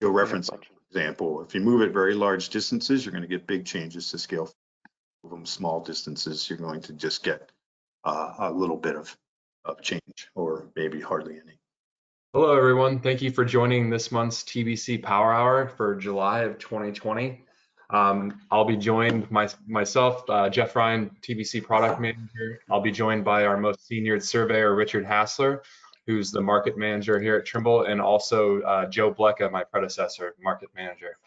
You'll reference example. If you move at very large distances, you're going to get big changes to scale. Move them small distances, you're going to just get uh, a little bit of, of change or maybe hardly any. Hello, everyone. Thank you for joining this month's TBC Power Hour for July of 2020. Um, I'll be joined my, myself, uh, Jeff Ryan, TBC Product Manager. I'll be joined by our most senior surveyor, Richard Hassler, who's the market manager here at Trimble, and also uh, Joe Blecka, my predecessor, market manager.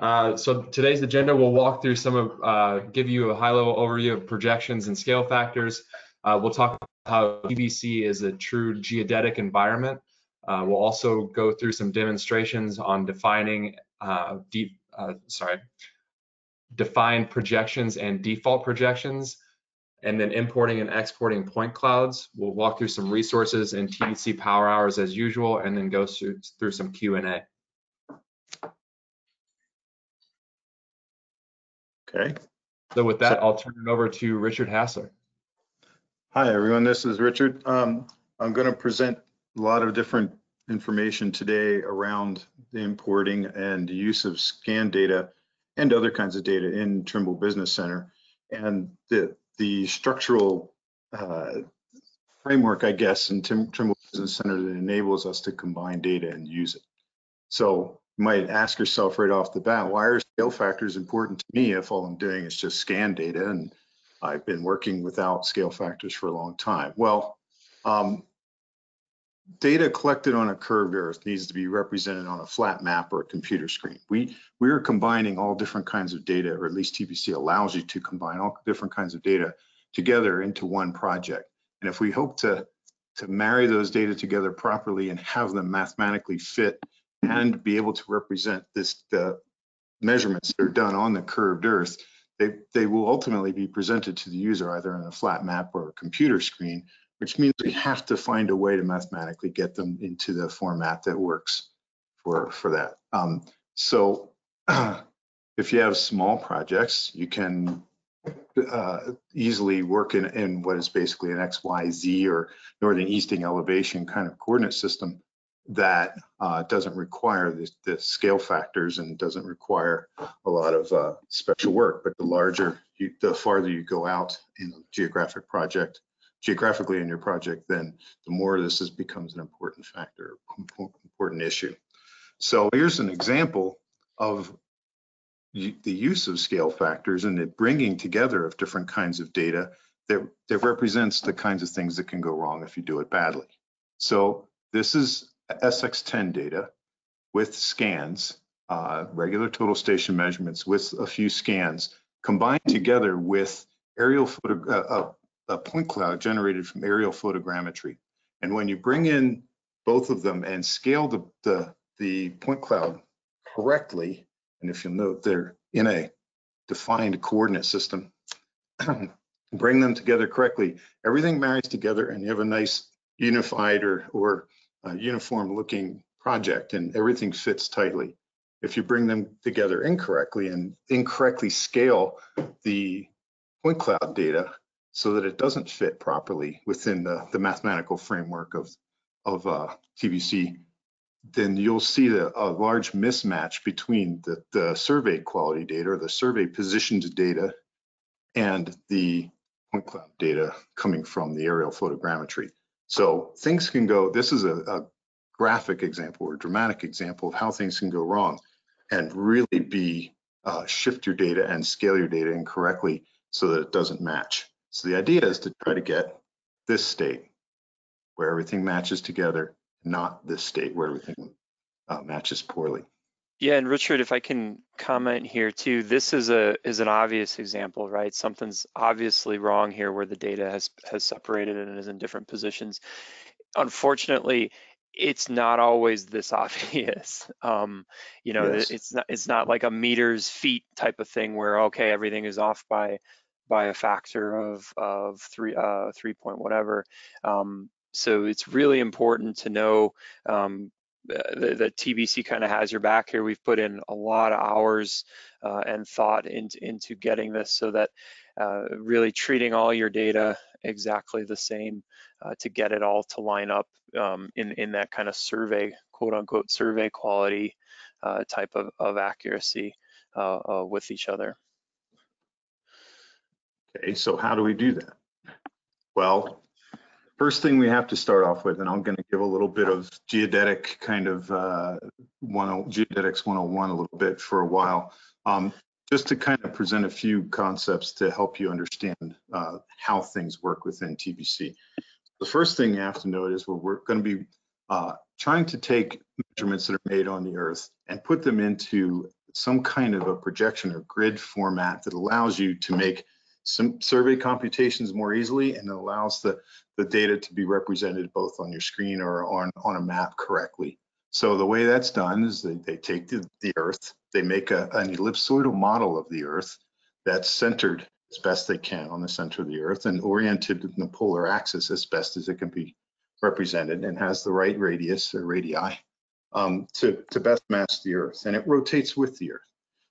Uh, so today's agenda, we'll walk through some of, uh, give you a high-level overview of projections and scale factors. Uh, we'll talk about how TBC is a true geodetic environment. Uh, we'll also go through some demonstrations on defining deep, sorry, define projections and default projections, and then importing and exporting point clouds. We'll walk through some resources and TBC power hours as usual, and then go through, through some Q&A. Okay. So with that, I'll turn it over to Richard Hassler. Hi, everyone. This is Richard. Um, I'm going to present a lot of different information today around the importing and use of scan data and other kinds of data in Trimble Business Center. And the, the structural uh, framework, I guess, in Trimble Business Center that enables us to combine data and use it. So you might ask yourself right off the bat, why are scale factors important to me if all I'm doing is just scan data? And I've been working without scale factors for a long time. Well, um, data collected on a curved earth needs to be represented on a flat map or a computer screen. We, we are combining all different kinds of data, or at least TBC allows you to combine all different kinds of data together into one project. And if we hope to, to marry those data together properly and have them mathematically fit and be able to represent this the measurements that are done on the curved earth, they, they will ultimately be presented to the user either on a flat map or a computer screen which means we have to find a way to mathematically get them into the format that works for, for that. Um, so if you have small projects, you can uh, easily work in, in what is basically an XYZ or northing easting elevation kind of coordinate system that uh, doesn't require the, the, scale factors and doesn't require a lot of uh, special work. But the larger, you, the farther you go out in a geographic project, geographically in your project, then the more this is, becomes an important factor, important issue. So here's an example of the use of scale factors and the bringing together of different kinds of data that, that represents the kinds of things that can go wrong if you do it badly. So this is SX10 data with scans, uh, regular total station measurements with a few scans combined together with aerial photo, uh, uh, a point cloud generated from aerial photogrammetry. And when you bring in both of them and scale the, the, the point cloud correctly, and if you'll note they're in a defined coordinate system, bring them together correctly, everything marries together and you have a nice unified or, or uh, uniform looking project and everything fits tightly. If you bring them together incorrectly and incorrectly scale the point cloud data, so that it doesn't fit properly within the, the mathematical framework of, of uh, TBC, then you'll see the, a large mismatch between the, the survey quality data or the survey positioned data and the point cloud data coming from the aerial photogrammetry. So things can go, this is a, a graphic example or dramatic example of how things can go wrong and really be uh, shift your data and scale your data incorrectly so that it doesn't match. So the idea is to try to get this state where everything matches together, not this state where everything uh, matches poorly. Yeah, and Richard, if I can comment here too, this is a is an obvious example, right? Something's obviously wrong here where the data has has separated and is in different positions. Unfortunately, it's not always this obvious. Um, you know, yes. it's not it's not like a meters feet type of thing where okay, everything is off by by a factor of of three uh, three point whatever. Um, so it's really important to know um, that, TBC kind of has your back here. We've put in a lot of hours uh, and thought into into getting this so that uh, really treating all your data exactly the same uh, to get it all to line up um, in in that kind of survey quote unquote survey quality uh, type of, of accuracy uh, uh, with each other. Okay, so how do we do that? Well, first thing we have to start off with, and I'm going to give a little bit of geodetic kind of uh, one, geodetics 101 a little bit for a while, um, just to kind of present a few concepts to help you understand uh, how things work within TBC. The first thing you have to note is we're, we're going to be uh, trying to take measurements that are made on the Earth and put them into some kind of a projection or grid format that allows you to make some survey computations more easily and it allows the, the data to be represented both on your screen or on, on a map correctly. So the way that's done is they, they take the, the Earth, they make a, an ellipsoidal model of the Earth that's centered as best they can on the center of the Earth and oriented in the polar axis as best as it can be represented and has the right radius or radii um, to, to best match the Earth. And it rotates with the Earth.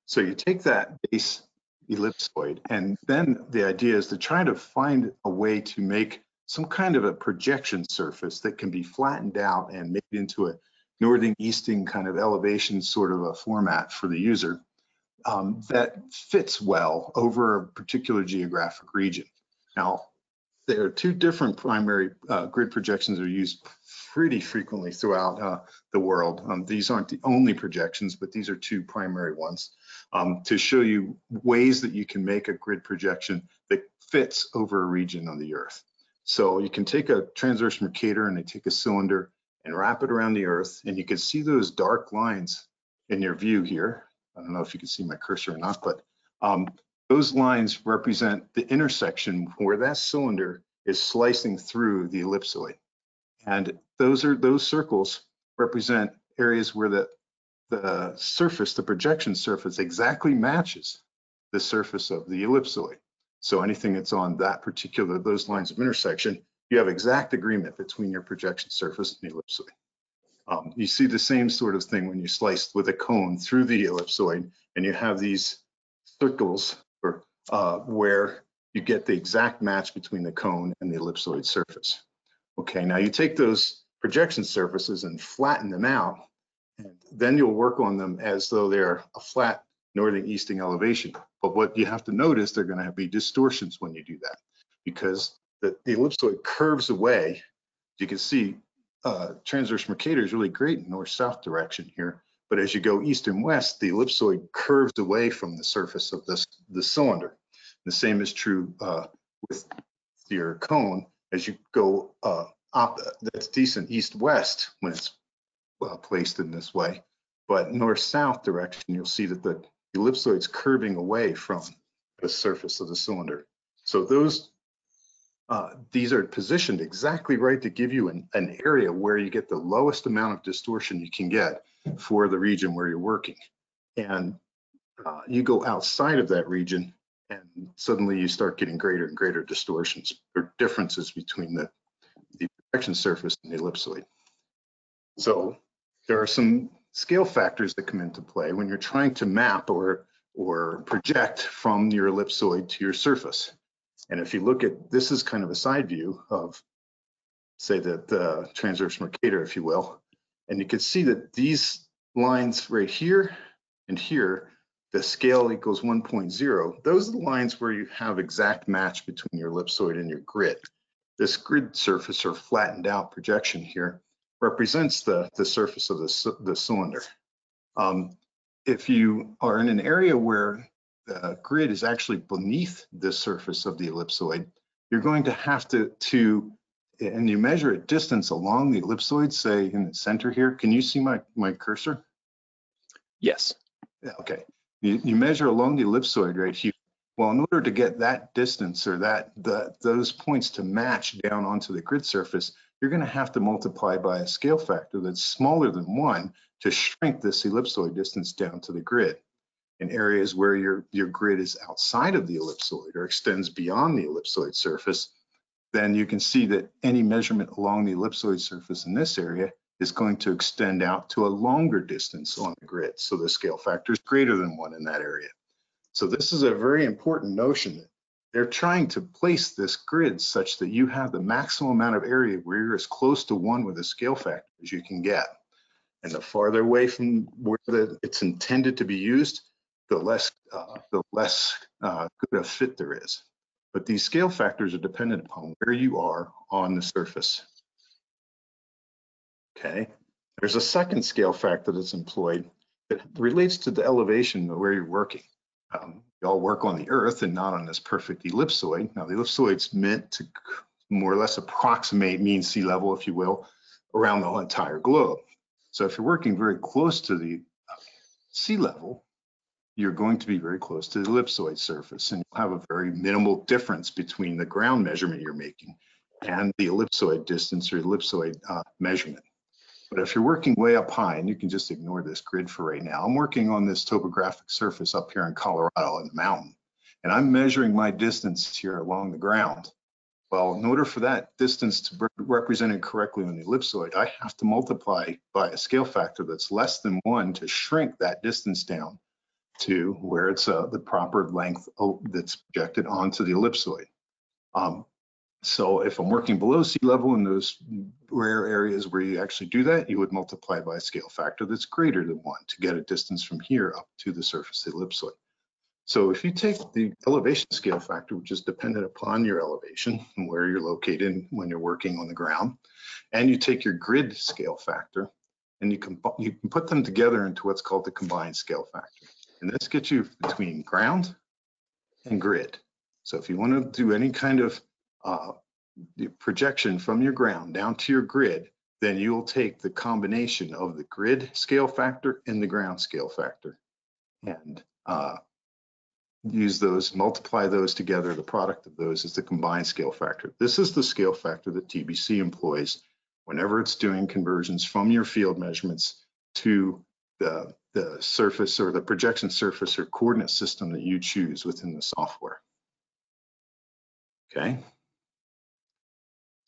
So you take that base ellipsoid. And then the idea is to try to find a way to make some kind of a projection surface that can be flattened out and made into a northing easting kind of elevation sort of a format for the user um, that fits well over a particular geographic region. Now, there are two different primary uh, grid projections that are used pretty frequently throughout uh, the world. Um, these aren't the only projections, but these are two primary ones um, to show you ways that you can make a grid projection that fits over a region on the Earth. So you can take a transverse Mercator and they take a cylinder and wrap it around the Earth, and you can see those dark lines in your view here. I don't know if you can see my cursor or not, but um, those lines represent the intersection where that cylinder is slicing through the ellipsoid. And those are those circles represent areas where the the surface, the projection surface exactly matches the surface of the ellipsoid. So anything that's on that particular, those lines of intersection, you have exact agreement between your projection surface and the ellipsoid. Um, you see the same sort of thing when you slice with a cone through the ellipsoid and you have these circles or, uh, where you get the exact match between the cone and the ellipsoid surface. Okay, now you take those projection surfaces and flatten them out and then you'll work on them as though they're a flat northing easting elevation. But what you have to notice, they're going to be distortions when you do that because the, the ellipsoid curves away. You can see uh, transverse Mercator is really great in north-south direction here. But as you go east and west, the ellipsoid curves away from the surface of this the cylinder. The same is true uh, with your cone. As you go uh, up, that's decent east-west when it's uh, placed in this way. But north-south direction, you'll see that the ellipsoid's curving away from the surface of the cylinder. So those, uh, these are positioned exactly right to give you an, an area where you get the lowest amount of distortion you can get for the region where you're working. And uh, you go outside of that region and suddenly you start getting greater and greater distortions or differences between the, the projection surface and the ellipsoid. So there are some scale factors that come into play when you're trying to map or or project from your ellipsoid to your surface. And if you look at this is kind of a side view of say that the transverse Mercator, if you will, and you can see that these lines right here and here, the scale equals 1.0. Those are the lines where you have exact match between your ellipsoid and your grid. This grid surface or flattened out projection here represents the, the surface of the, the cylinder. Um, if you are in an area where the grid is actually beneath the surface of the ellipsoid, you're going to have to, to and you measure a distance along the ellipsoid, say in the center here. Can you see my, my cursor? Yes. Okay. You, you measure along the ellipsoid right here. Well, in order to get that distance or that the, those points to match down onto the grid surface, you're going to have to multiply by a scale factor that's smaller than one to shrink this ellipsoid distance down to the grid. In areas where your, your grid is outside of the ellipsoid or extends beyond the ellipsoid surface, then you can see that any measurement along the ellipsoid surface in this area is going to extend out to a longer distance on the grid. So the scale factor is greater than one in that area. So this is a very important notion that they're trying to place this grid such that you have the maximum amount of area where you're as close to one with a scale factor as you can get. And the farther away from where the, it's intended to be used, the less, uh, the less uh, good a fit there is. But these scale factors are dependent upon where you are on the surface. Okay, there's a second scale factor that's employed that relates to the elevation of where you're working. Um, you all work on the earth and not on this perfect ellipsoid. Now the ellipsoid's meant to more or less approximate mean sea level, if you will, around the entire globe. So if you're working very close to the uh, sea level, you're going to be very close to the ellipsoid surface and you'll have a very minimal difference between the ground measurement you're making and the ellipsoid distance or ellipsoid uh, measurement. But if you're working way up high, and you can just ignore this grid for right now, I'm working on this topographic surface up here in Colorado in the mountain, and I'm measuring my distance here along the ground. Well, in order for that distance to be represented correctly on the ellipsoid, I have to multiply by a scale factor that's less than one to shrink that distance down to where it's uh, the proper length that's projected onto the ellipsoid. Um, so if I'm working below sea level in those rare areas where you actually do that, you would multiply by a scale factor that's greater than one to get a distance from here up to the surface the ellipsoid. So if you take the elevation scale factor, which is dependent upon your elevation and where you're located when you're working on the ground, and you take your grid scale factor, and you can, you can put them together into what's called the combined scale factor. And this gets you between ground and grid. So if you want to do any kind of uh, the projection from your ground down to your grid, then you'll take the combination of the grid scale factor and the ground scale factor and uh, use those, multiply those together. The product of those is the combined scale factor. This is the scale factor that TBC employs whenever it's doing conversions from your field measurements to the, the surface or the projection surface or coordinate system that you choose within the software. Okay.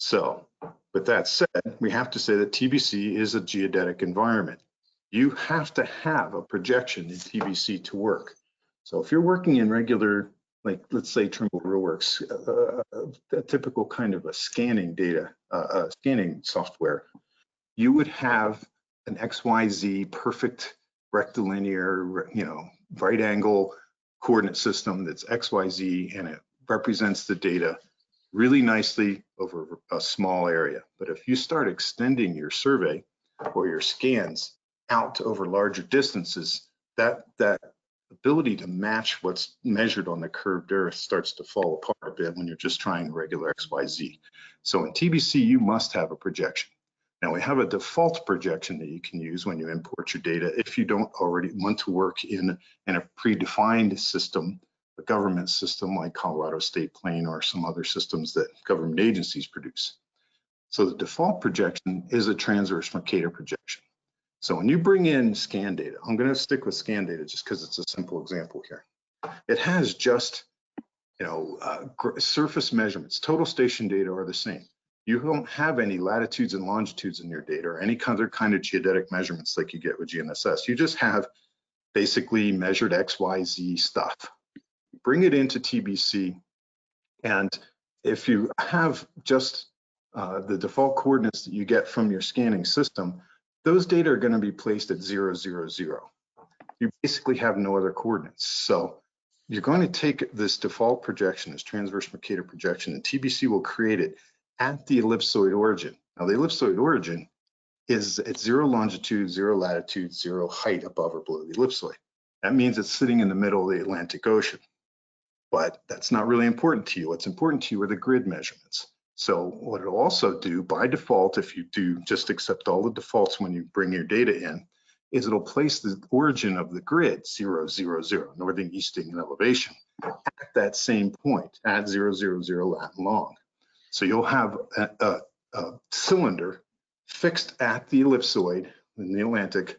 So with that said, we have to say that TBC is a geodetic environment. You have to have a projection in TBC to work. So if you're working in regular, like let's say Trimble RealWorks, uh, a typical kind of a scanning data, uh, scanning software, you would have an XYZ perfect rectilinear, you know, right angle coordinate system that's XYZ and it represents the data really nicely over a small area. But if you start extending your survey or your scans out over larger distances, that, that ability to match what's measured on the curved earth starts to fall apart a bit when you're just trying regular XYZ. So in TBC, you must have a projection. Now we have a default projection that you can use when you import your data if you don't already want to work in, in a predefined system a government system like Colorado State Plane or some other systems that government agencies produce. So the default projection is a transverse Mercator projection. So when you bring in scan data, I'm going to stick with scan data just because it's a simple example here. It has just, you know, uh, surface measurements. Total station data are the same. You don't have any latitudes and longitudes in your data or any other kind of geodetic measurements like you get with GNSS. You just have basically measured XYZ stuff bring it into TBC. And if you have just uh, the default coordinates that you get from your scanning system, those data are going to be placed at zero, zero, zero. You basically have no other coordinates. So you're going to take this default projection, this transverse Mercator projection, and TBC will create it at the ellipsoid origin. Now the ellipsoid origin is at zero longitude, zero latitude, zero height above or below the ellipsoid. That means it's sitting in the middle of the Atlantic Ocean but that's not really important to you. What's important to you are the grid measurements. So what it'll also do by default, if you do just accept all the defaults when you bring your data in, is it'll place the origin of the grid, zero, zero, zero, northing, easting, and elevation, at that same point, at zero, zero, zero lat long. So you'll have a, a, a cylinder fixed at the ellipsoid in the Atlantic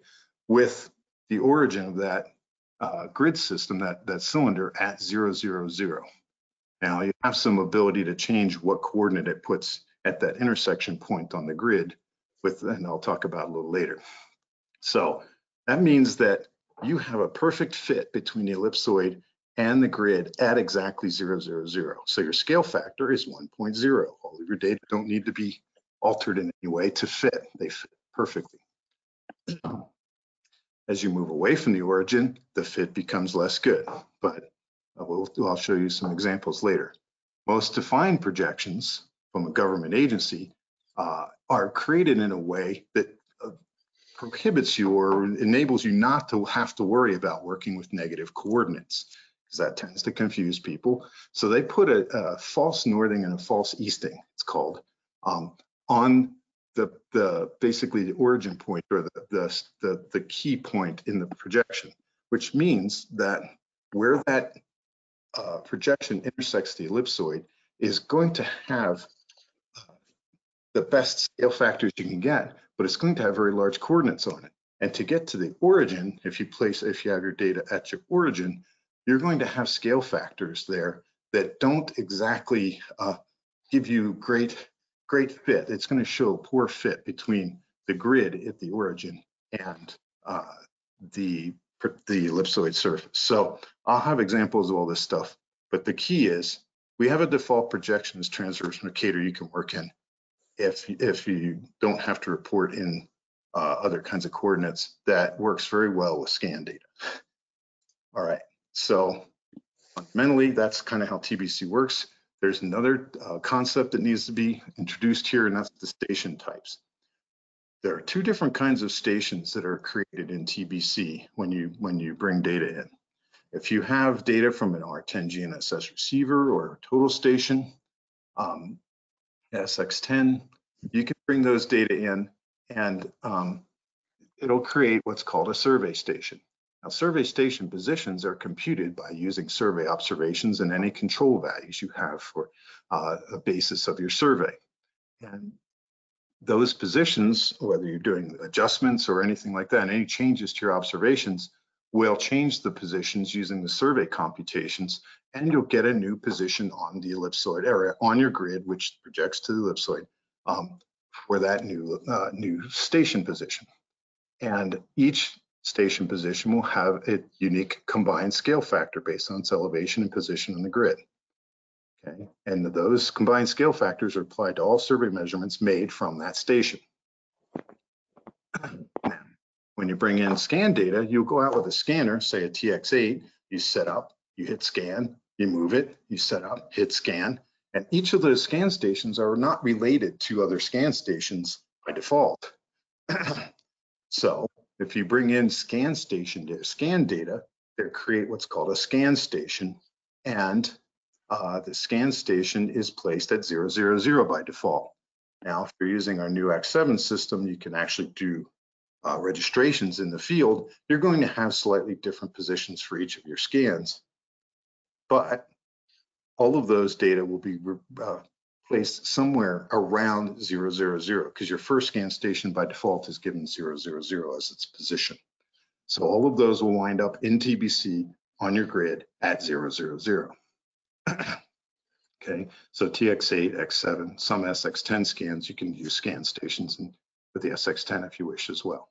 with the origin of that uh, grid system, that, that cylinder at zero, zero, zero. Now you have some ability to change what coordinate it puts at that intersection point on the grid with, and I'll talk about a little later. So that means that you have a perfect fit between the ellipsoid and the grid at exactly zero, zero, zero. So your scale factor is 1.0. All of your data don't need to be altered in any way to fit. They fit perfectly. As you move away from the origin, the fit becomes less good, but will, I'll show you some examples later. Most defined projections from a government agency uh, are created in a way that uh, prohibits you or enables you not to have to worry about working with negative coordinates because that tends to confuse people. So they put a, a false northing and a false easting, it's called, um, on the, the basically the origin point or the, the, the, the key point in the projection, which means that where that uh, projection intersects the ellipsoid is going to have uh, the best scale factors you can get, but it's going to have very large coordinates on it. And to get to the origin, if you place, if you have your data at your origin, you're going to have scale factors there that don't exactly uh, give you great, great fit. It's going to show poor fit between the grid at the origin and uh, the the ellipsoid surface. So I'll have examples of all this stuff, but the key is we have a default projections transverse Mercator you can work in if if you don't have to report in uh, other kinds of coordinates that works very well with scan data. All right. So fundamentally, that's kind of how TBC works. There's another uh, concept that needs to be introduced here, and that's the station types. There are two different kinds of stations that are created in TBC when you when you bring data in. If you have data from an R10 GNSS receiver or a total station, um, SX10, you can bring those data in and um, it'll create what's called a survey station. Now, survey station positions are computed by using survey observations and any control values you have for uh, a basis of your survey. And those positions, whether you're doing adjustments or anything like that, any changes to your observations will change the positions using the survey computations, and you'll get a new position on the ellipsoid area on your grid, which projects to the ellipsoid um, for that new, uh, new station position. And each station position will have a unique combined scale factor based on its elevation and position on the grid. Okay, and those combined scale factors are applied to all survey measurements made from that station. When you bring in scan data, you go out with a scanner, say a TX8, you set up, you hit scan, you move it, you set up, hit scan, and each of those scan stations are not related to other scan stations by default. so if you bring in scan station data, scan data, they create what's called a scan station, and uh, the scan station is placed at 000 by default. Now, if you're using our new X7 system, you can actually do uh, registrations in the field. You're going to have slightly different positions for each of your scans, but all of those data will be uh, placed somewhere around 000 because your first scan station by default is given 000 as its position. So all of those will wind up in TBC on your grid at 000. okay, so TX8, X7, some SX10 scans, you can use scan stations and with the SX10 if you wish as well.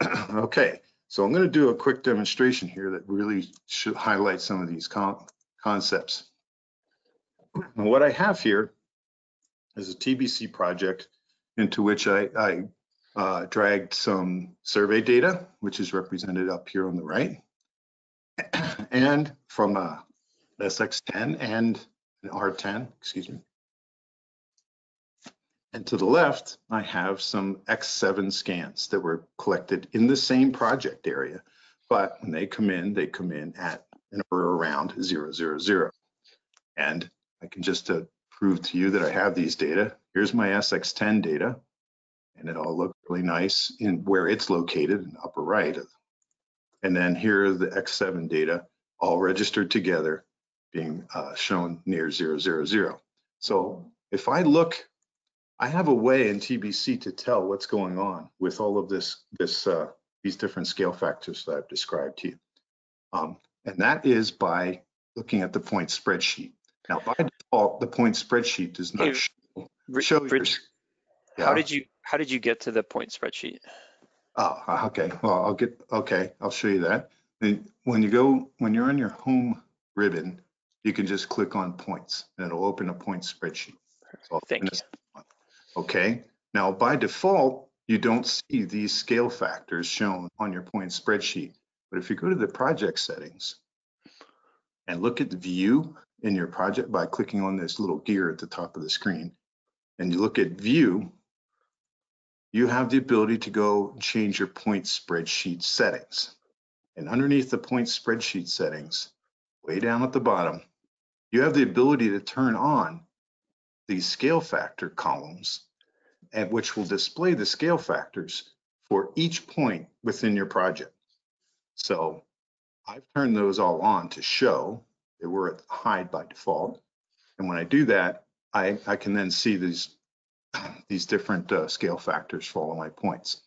okay, so I'm going to do a quick demonstration here that really should highlight some of these con concepts. What I have here is a TBC project into which I, I uh, dragged some survey data, which is represented up here on the right, and from a SX10 and an R10, excuse me. And to the left, I have some X7 scans that were collected in the same project area, but when they come in, they come in at and or around 000. And I can just uh, prove to you that I have these data. Here's my SX10 data, and it all looks really nice in where it's located in upper right. And then here are the X7 data, all registered together, being uh, shown near 000. So if I look, I have a way in TBC to tell what's going on with all of this, this uh, these different scale factors that I've described to you. Um, and that is by looking at the point spreadsheet. Now, by default, the point spreadsheet does not Hey, show, Rich, your- Rich, how did you how did you get to the point spreadsheet? Oh, uh, okay. Well, I'll get, okay, I'll show you that. When you go, when you're on your home ribbon, you can just click on points and it'll open a point spreadsheet. So Thank one. Okay, now by default, you don't see these scale factors shown on your point spreadsheet. But if you go to the project settings and look at the view in your project by clicking on this little gear at the top of the screen, and you look at view, you have the ability to go change your point spreadsheet settings. And underneath the point spreadsheet settings, way down at the bottom, you have the ability to turn on these scale factor columns and which will display the scale factors for each point within your project. So I've turned those all on to show that were at hide by default. And when I do that, I, I can then see these, these different uh, scale factors for all my points.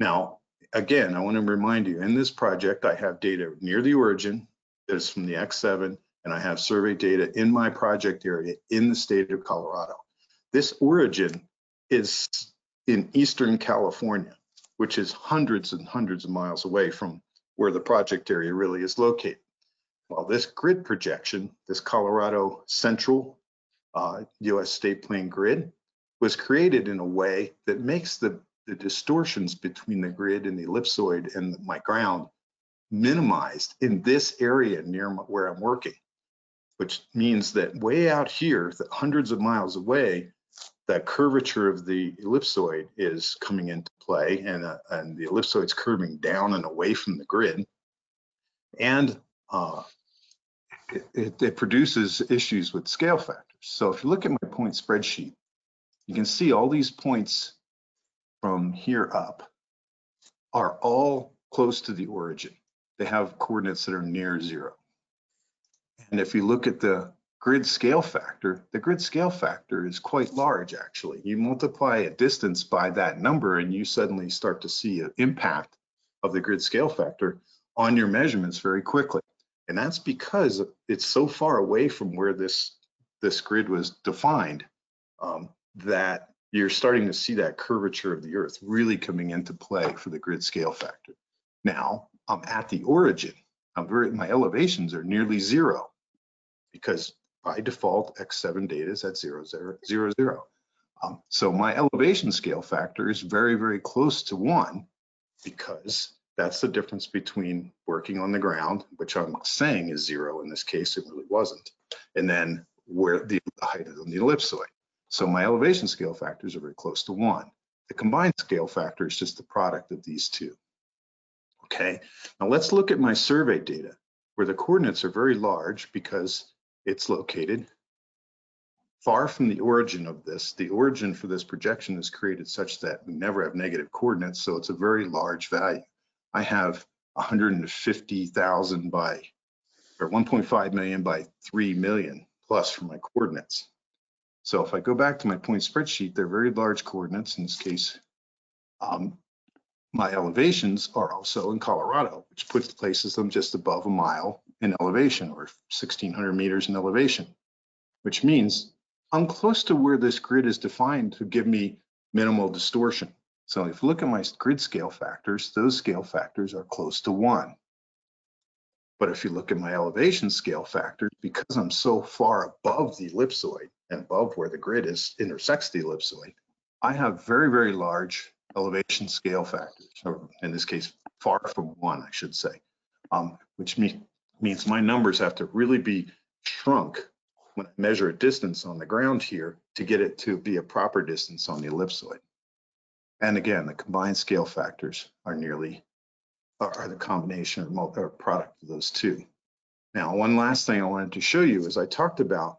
Now, again, I want to remind you, in this project, I have data near the origin that is from the X7, and I have survey data in my project area in the state of Colorado. This origin is in Eastern California, which is hundreds and hundreds of miles away from where the project area really is located. Well, this grid projection, this Colorado Central uh, US state plane grid, was created in a way that makes the, the distortions between the grid and the ellipsoid and my ground minimized in this area near where I'm working, which means that way out here, hundreds of miles away, that curvature of the ellipsoid is coming into play and, uh, and the ellipsoid's curving down and away from the grid. And uh, it, it, it, produces issues with scale factors. So if you look at my point spreadsheet, you can see all these points from here up are all close to the origin. They have coordinates that are near zero. And if you look at the grid scale factor, the grid scale factor is quite large actually. You multiply a distance by that number and you suddenly start to see an impact of the grid scale factor on your measurements very quickly. And that's because it's so far away from where this, this grid was defined um, that you're starting to see that curvature of the earth really coming into play for the grid scale factor. Now, I'm at the origin. Very, my elevations are nearly zero because by default, X7 data is at zero, zero, zero, zero. Um, so my elevation scale factor is very, very close to one because that's the difference between working on the ground, which I'm saying is zero in this case, it really wasn't, and then where the height of the ellipsoid. So my elevation scale factors are very close to one. The combined scale factor is just the product of these two. Okay, now let's look at my survey data where the coordinates are very large because it's located far from the origin of this. The origin for this projection is created such that we never have negative coordinates, so it's a very large value. I have 150,000 by, or 1.5 million by 3 million plus for my coordinates. So if I go back to my point spreadsheet, they're very large coordinates. In this case, um, my elevations are also in Colorado, which puts places them just above a mile in elevation or 1600 meters in elevation, which means I'm close to where this grid is defined to give me minimal distortion. So if you look at my grid scale factors, those scale factors are close to one. But if you look at my elevation scale factors, because I'm so far above the ellipsoid and above where the grid is intersects the ellipsoid, I have very, very large elevation scale factors, or in this case, far from one, I should say, um, which mean, means my numbers have to really be shrunk when I measure a distance on the ground here to get it to be a proper distance on the ellipsoid. And again, the combined scale factors are nearly, are the combination or, or product of those two. Now, one last thing I wanted to show you is I talked about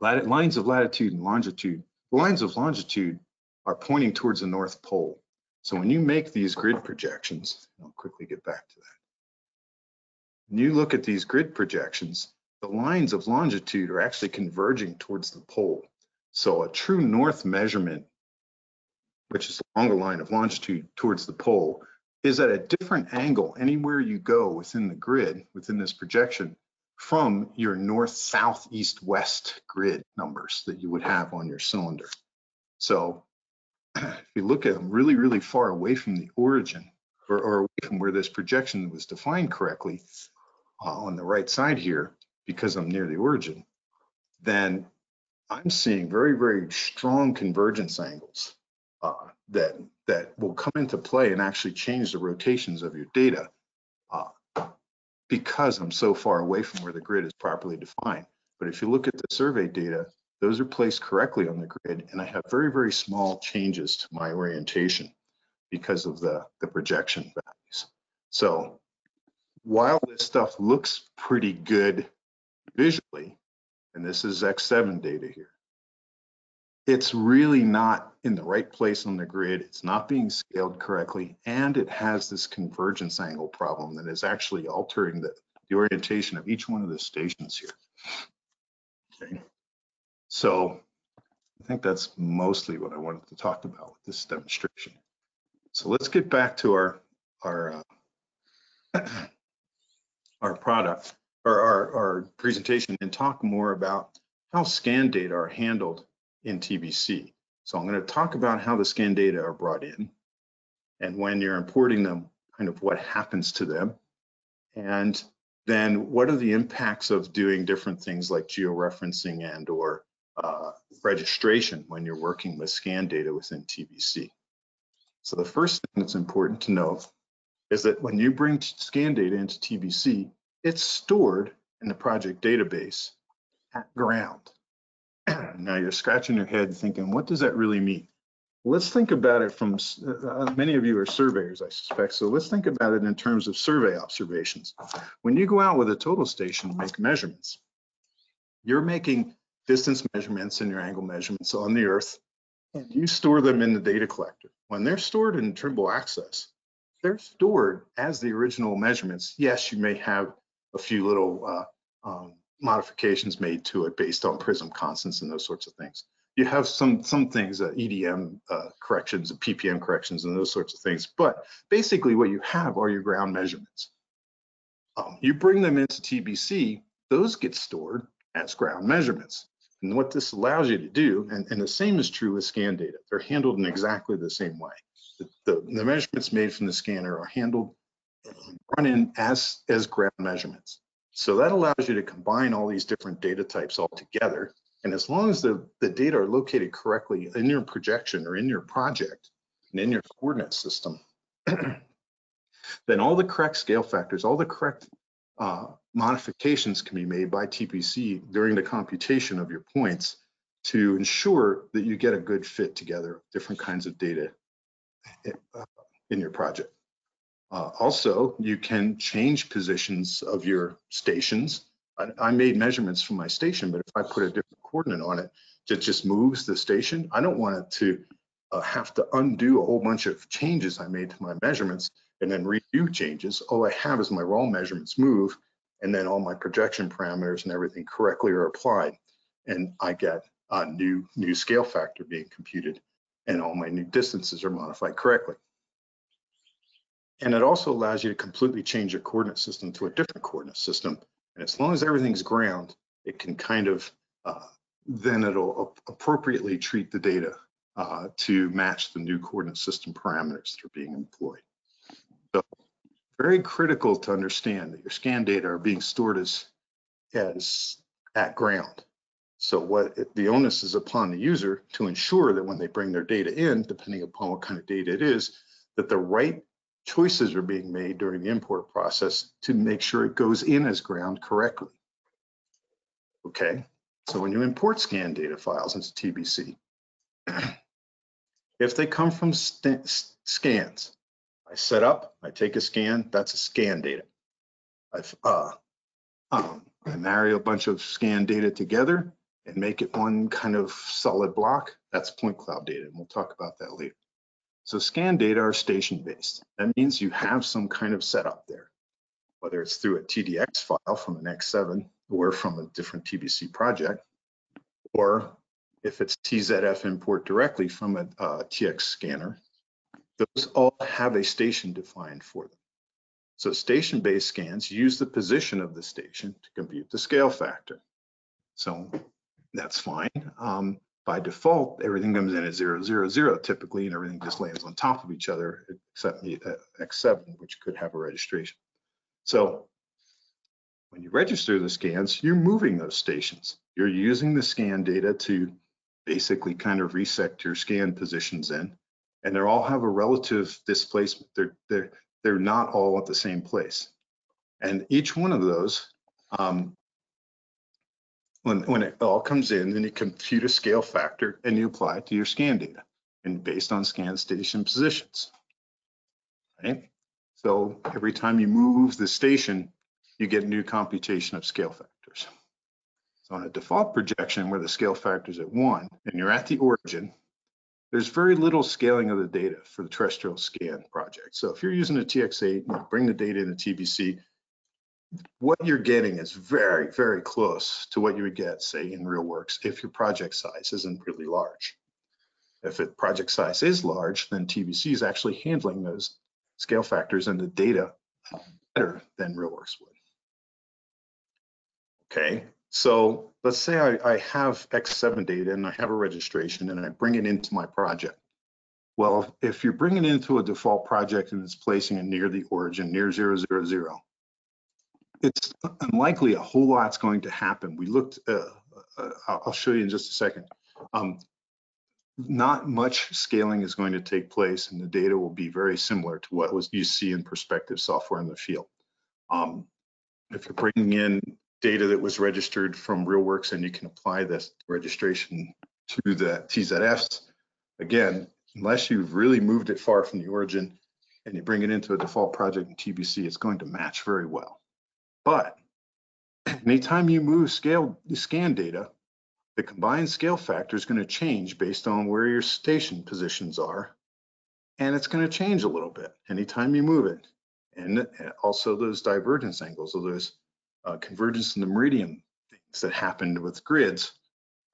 lines of latitude and longitude. Lines of longitude are pointing towards the North Pole. So when you make these grid projections, I'll quickly get back to that. When you look at these grid projections, the lines of longitude are actually converging towards the pole. So a true north measurement, which is along the line of longitude towards the pole, is at a different angle anywhere you go within the grid, within this projection, from your north, south, east, west grid numbers that you would have on your cylinder. So if you look at them really, really far away from the origin or, or away from where this projection was defined correctly, uh, on the right side here, because I'm near the origin, then I'm seeing very, very strong convergence angles uh, that, that will come into play and actually change the rotations of your data uh, because I'm so far away from where the grid is properly defined. But if you look at the survey data, those are placed correctly on the grid and I have very, very small changes to my orientation because of the, the projection values. So while this stuff looks pretty good visually, and this is X7 data here, it's really not in the right place on the grid. It's not being scaled correctly, and it has this convergence angle problem that is actually altering the, the orientation of each one of the stations here. Okay. So I think that's mostly what I wanted to talk about with this demonstration. So let's get back to our our uh, our product or our, our presentation and talk more about how scan data are handled in TBC. So I'm going to talk about how the scan data are brought in and when you're importing them, kind of what happens to them. And then what are the impacts of doing different things like georeferencing and or uh, registration when you're working with scan data within TBC. So the first thing that's important to note is that when you bring scan data into TBC, it's stored in the project database at ground. now you're scratching your head thinking, what does that really mean? Let's think about it from, uh, many of you are surveyors, I suspect, so let's think about it in terms of survey observations. When you go out with a total station to make measurements, you're making distance measurements and your angle measurements on the earth, and you store them in the data collector. When they're stored in Trimble Access, they're stored as the original measurements. Yes, you may have a few little uh, um, modifications made to it based on prism constants and those sorts of things. You have some some things, uh, EDM uh, corrections, PPM corrections, and those sorts of things. But basically, what you have are your ground measurements. Um, you bring them into TBC; those get stored as ground measurements. And what this allows you to do, and, and the same is true with scan data, they're handled in exactly the same way. The, the, the measurements made from the scanner are handled, run in as, as ground measurements. So that allows you to combine all these different data types all together. And as long as the, the data are located correctly in your projection or in your project and in your coordinate system, then all the correct scale factors, all the correct uh, modifications can be made by TBC during the computation of your points to ensure that you get a good fit together of different kinds of data uh, in your project. Uh, also, you can change positions of your stations. I, I, made measurements from my station, but if I put a different coordinate on it, it just moves the station. I don't want it to uh, have to undo a whole bunch of changes I made to my measurements and then redo changes. All I have is my raw measurements move and then all my projection parameters and everything correctly are applied. And I get a new, new scale factor being computed and all my new distances are modified correctly. And it also allows you to completely change your coordinate system to a different coordinate system. And as long as everything's ground, it can kind of, uh, then it'll appropriately treat the data uh, to match the new coordinate system parameters that are being employed. So very critical to understand that your scan data are being stored as, as at ground. So what it, the onus is upon the user to ensure that when they bring their data in, depending upon what kind of data it is, that the right choices are being made during the import process to make sure it goes in as ground correctly. Okay, so when you import scan data files into TBC, if they come from scans, I set up, I take a scan, that's a scan data. I've, uh, um, I marry a bunch of scan data together and make it one kind of solid block. That's point cloud data, and we'll talk about that later. So scan data are station based. That means you have some kind of setup there, whether it's through a TDX file from an X7 or from a different TBC project, or if it's TZF import directly from a uh, TX scanner, those all have a station defined for them. So station-based scans use the position of the station to compute the scale factor. So that's fine. Um, by default, everything comes in at zero, zero, zero typically, and everything just lands on top of each other, except the uh, X7, which could have a registration. So when you register the scans, you're moving those stations. You're using the scan data to basically kind of reset your scan positions in and they all have a relative displacement. They're, they're, they're not all at the same place. And each one of those, um, when, when it all comes in, then you compute a scale factor and you apply it to your scan data and based on scan station positions. Right? So every time you move the station, you get new computation of scale factors. So on a default projection where the scale factor is at one and you're at the origin, there's very little scaling of the data for the terrestrial scan project. So if you're using a TX8 and you bring the data into TBC, what you're getting is very, very close to what you would get, say, in RealWorks if your project size isn't really large. If the project size is large, then TBC is actually handling those scale factors and the data better than RealWorks would. Okay, so let's say I, I have X7 data and I have a registration and I bring it into my project. Well, if you're bringing it into a default project and it's placing it near the origin, near 000, it's unlikely a whole lot's going to happen. We looked, uh, uh, I'll show you in just a second. Um, not much scaling is going to take place and the data will be very similar to what was you see in perspective software in the field. Um, if you're bringing in data that was registered from RealWorks and you can apply this registration to the TZFs, again, unless you've really moved it far from the origin and you bring it into a default project in TBC, it's going to match very well. But anytime you move scale scan data, the combined scale factor is going to change based on where your station positions are. And it's going to change a little bit anytime you move it. And also those divergence angles, or those uh, convergence in the meridian things that happened with grids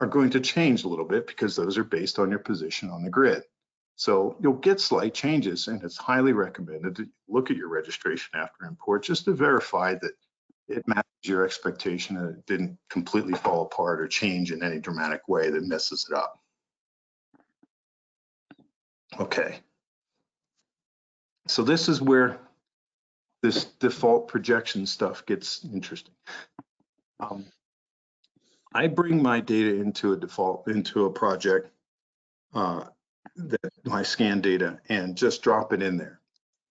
are going to change a little bit because those are based on your position on the grid. So you'll get slight changes and it's highly recommended to look at your registration after import just to verify that it matches your expectation it didn't completely fall apart or change in any dramatic way that messes it up. Okay. So this is where this default projection stuff gets interesting. Um, I bring my data into a default, into a project, uh, that my scan data and just drop it in there.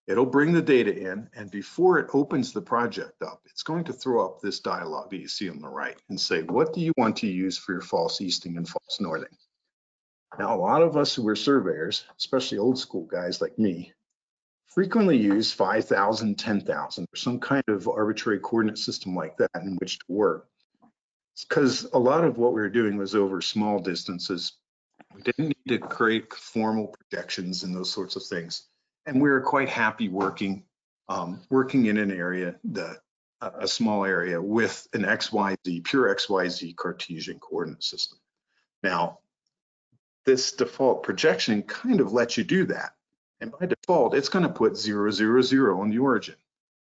It'll bring the data in and before it opens the project up, it's going to throw up this dialog that you see on the right and say, what do you want to use for your false easting and false northing? Now, a lot of us who are surveyors, especially old school guys like me, frequently use 5,000, 10,000, or some kind of arbitrary coordinate system like that in which to work. Because a lot of what we were doing was over small distances. We didn't need to create formal projections and those sorts of things and we were quite happy working um, working in an area that a small area with an XYZ, pure XYZ Cartesian coordinate system. Now, this default projection kind of lets you do that. And by default, it's going to put 000 on the origin.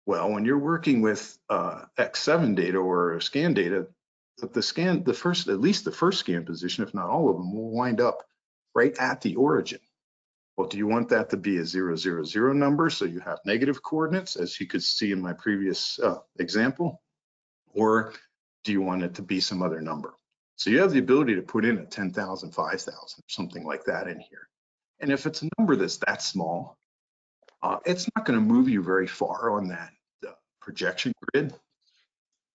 Well, when you're working with uh, X7 data or scan data, the scan, the first, at least the first scan position, if not all of them, will wind up right at the origin. Well, do you want that to be a zero, zero, zero number so you have negative coordinates, as you could see in my previous uh, example? Or do you want it to be some other number? So you have the ability to put in a 10,000, 5,000, something like that in here. And if it's a number that's that small, uh, it's not going to move you very far on that uh, projection grid.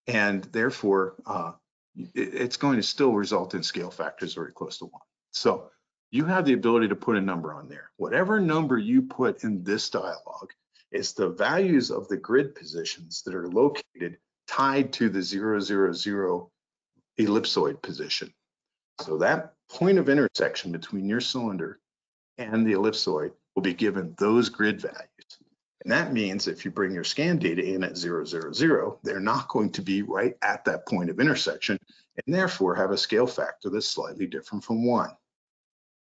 And therefore, uh, it, it's going to still result in scale factors very close to one. So you have the ability to put a number on there. Whatever number you put in this dialog is the values of the grid positions that are located tied to the 000 ellipsoid position. So that point of intersection between your cylinder and the ellipsoid will be given those grid values. And that means if you bring your scan data in at 000, they're not going to be right at that point of intersection and therefore have a scale factor that's slightly different from one.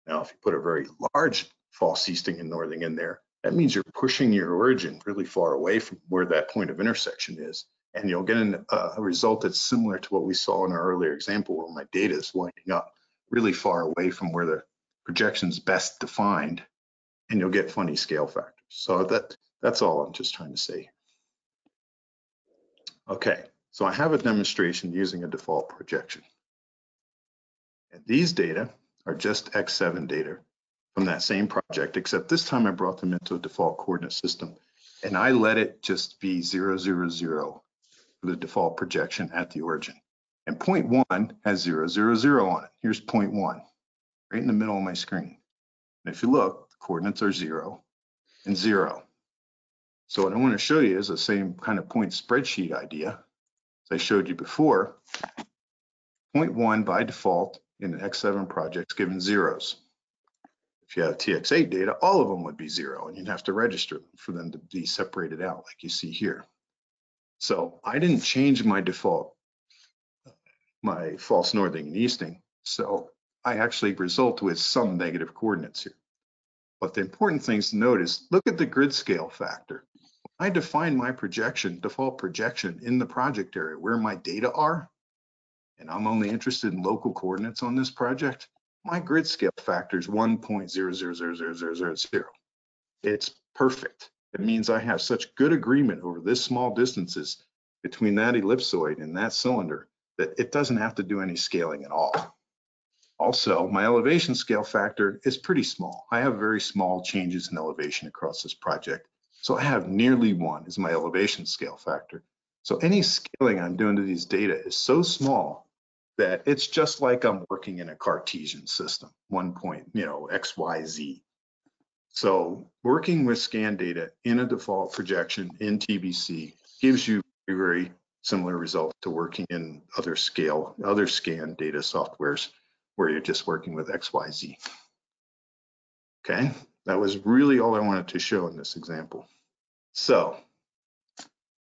Now, if you put a very large false easting and northing in there, that means you're pushing your origin really far away from where that point of intersection is. And you'll get an, uh, a result that's similar to what we saw in our earlier example where my data is winding up really far away from where the projection is best defined and you'll get funny scale factors. So that that's all I'm just trying to say. Okay, so I have a demonstration using a default projection. And these data are just X7 data from that same project, except this time I brought them into a default coordinate system. And I let it just be zero, zero, zero for the default projection at the origin. And point one has zero, zero, zero on it. Here's point one, right in the middle of my screen. And if you look, the coordinates are zero and zero. So what I want to show you is the same kind of point spreadsheet idea as I showed you before. Point one by default in an X7 project's given zeros. If you have TX8 data, all of them would be zero and you'd have to register them for them to be separated out like you see here. So I didn't change my default, my false northing and easting. So I actually result with some negative coordinates here. But the important things to note is look at the grid scale factor. I define my projection, default projection in the project area where my data are, and I'm only interested in local coordinates on this project, my grid scale factor is 1.000000. It's perfect. It means I have such good agreement over this small distances between that ellipsoid and that cylinder that it doesn't have to do any scaling at all. Also, my elevation scale factor is pretty small. I have very small changes in elevation across this project. So I have nearly one is my elevation scale factor. So any scaling I'm doing to these data is so small that it's just like I'm working in a Cartesian system, one point, you know, X, Y, Z. So working with scan data in a default projection in TBC gives you very, very similar results to working in other scale, other scan data softwares where you're just working with X, Y, Z. Okay, that was really all I wanted to show in this example. So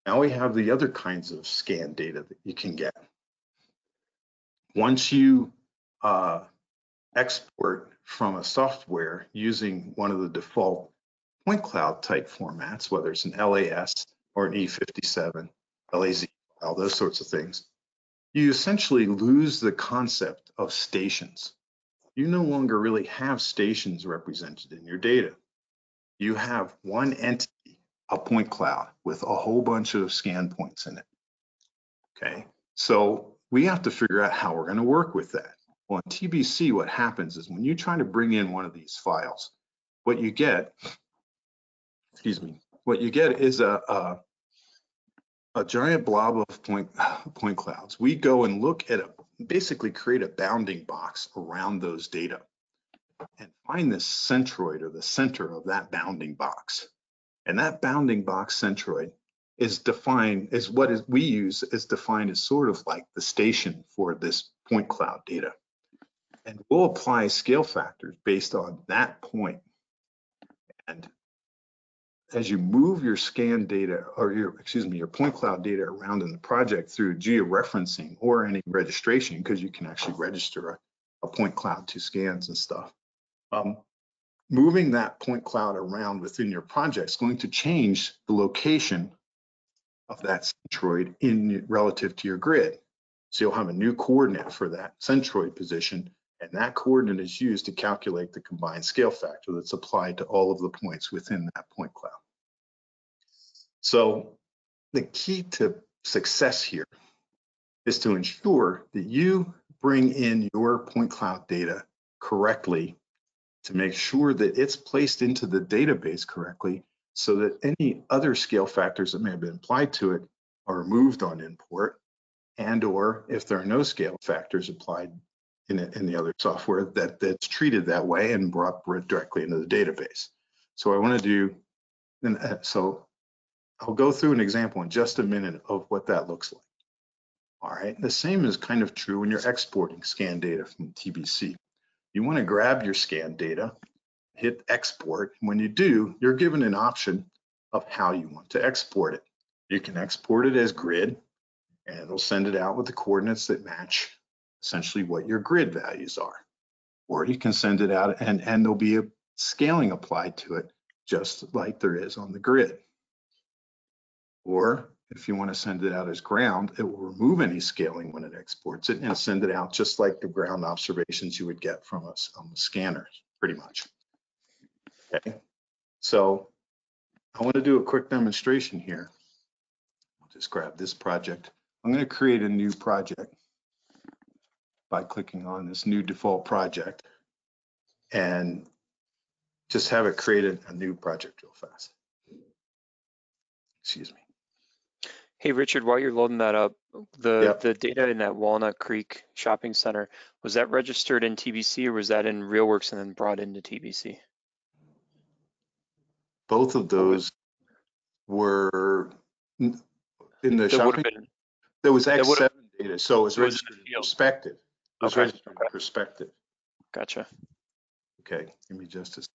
now we have the other kinds of scan data that you can get. Once you uh, export from a software using one of the default point cloud type formats, whether it's an LAS or an E57, LAZ file, those sorts of things, you essentially lose the concept of stations. You no longer really have stations represented in your data. You have one entity, a point cloud with a whole bunch of scan points in it. Okay, so we have to figure out how we're going to work with that. Well, in TBC, what happens is when you try to bring in one of these files, what you get, excuse me, what you get is a, a, a giant blob of point, point clouds. We go and look at a, basically create a bounding box around those data and find the centroid or the center of that bounding box. And that bounding box centroid is defined is what is we use is defined as sort of like the station for this point cloud data. And we'll apply scale factors based on that point. And as you move your scan data or your, excuse me, your point cloud data around in the project through georeferencing or any registration, because you can actually register a, a, point cloud to scans and stuff. Um, moving that point cloud around within your project is going to change the location of that centroid in relative to your grid. So you'll have a new coordinate for that centroid position, and that coordinate is used to calculate the combined scale factor that's applied to all of the points within that point cloud. So the key to success here is to ensure that you bring in your point cloud data correctly to make sure that it's placed into the database correctly so that any other scale factors that may have been applied to it are removed on import and or if there are no scale factors applied in, in the other software that that's treated that way and brought directly into the database. So I want to do, and uh, so I'll go through an example in just a minute of what that looks like. All right, the same is kind of true when you're exporting scan data from TBC. You want to grab your scan data hit export. When you do, you're given an option of how you want to export it. You can export it as grid and it'll send it out with the coordinates that match essentially what your grid values are. Or you can send it out and, and there'll be a scaling applied to it just like there is on the grid. Or if you want to send it out as ground, it will remove any scaling when it exports it and send it out just like the ground observations you would get from us on the scanner, pretty much. Okay, so I want to do a quick demonstration here. I'll just grab this project. I'm going to create a new project by clicking on this new default project. And just have it create a, new project real fast. Excuse me. Hey, Richard, while you're loading that up, the, Yep. the data in that Walnut Creek Shopping Center, was that registered in TBC or was that in RealWorks and then brought into TBC? Both of those were in the would have shopping, been, there was X would've- seven data, so it was it was in the registered in field. perspective. It was Okay, registered in okay. perspective. gotcha. Okay, give me just a,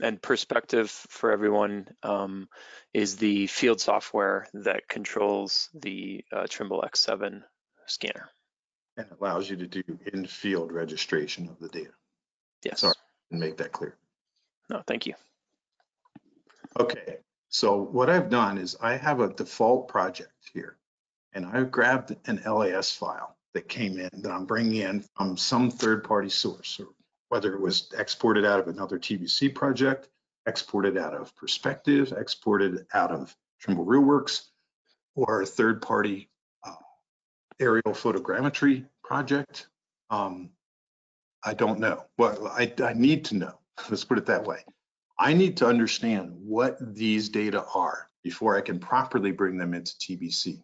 And Perspective for everyone um, is the field software that controls the uh, Trimble X7 scanner. and it allows you to do in-field registration of the data Yes. Sorry. and make that clear. No, thank you. Okay, so what I've done is I have a default project here. And I've grabbed an LAS file that came in that I'm bringing in from some third-party source, or whether it was exported out of another TBC project, exported out of Perspective, exported out of Trimble RealWorks, or a third-party uh, aerial photogrammetry project. Um, I don't know. Well, I, I need to know. Let's put it that way. I need to understand what these data are before I can properly bring them into TBC.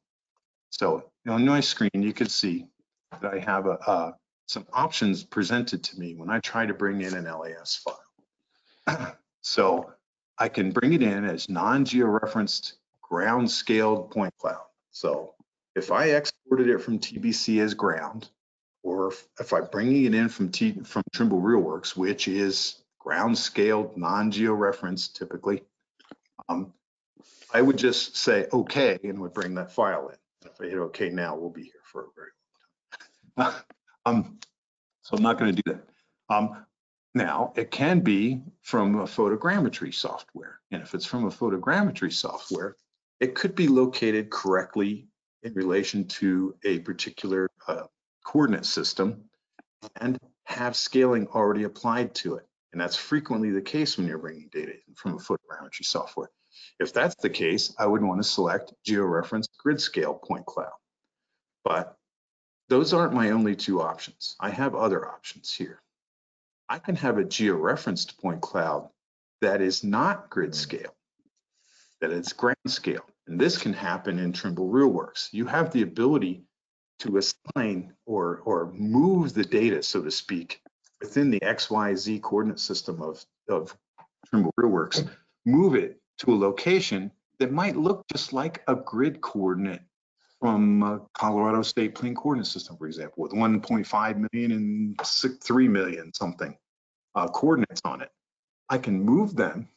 So on my screen, you can see that I have a, some options presented to me when I try to bring in an LAS file. So I can bring it in as non-georeferenced ground scaled point cloud. So if I exported it from TBC as ground, or if- if I'm bringing it in from T, from Trimble RealWorks, which is ground scaled, non-georeferenced typically, um, I would just say, okay, and would bring that file in. If I hit okay now, we'll be here for a very long time. Um, so I'm not going to do that. Um, now, it can be from a photogrammetry software. And if it's from a photogrammetry software, it could be located correctly in relation to a particular uh, coordinate system and have scaling already applied to it. And that's frequently the case when you're bringing data in from a photogrammetry software. If that's the case, I would want to select georeference grid scale point cloud. But those aren't my only two options. I have other options here. I can have a georeferenced point cloud that is not grid hmm. scale, that it's ground scale. And this can happen in Trimble RealWorks. You have the ability to assign or, or move the data, so to speak, within the XYZ coordinate system of, of Trimble RealWorks, move it to a location that might look just like a grid coordinate from uh, Colorado State Plane Coordinate System, for example, with 1.5 million and six, 3 million something uh, coordinates on it. I can move them,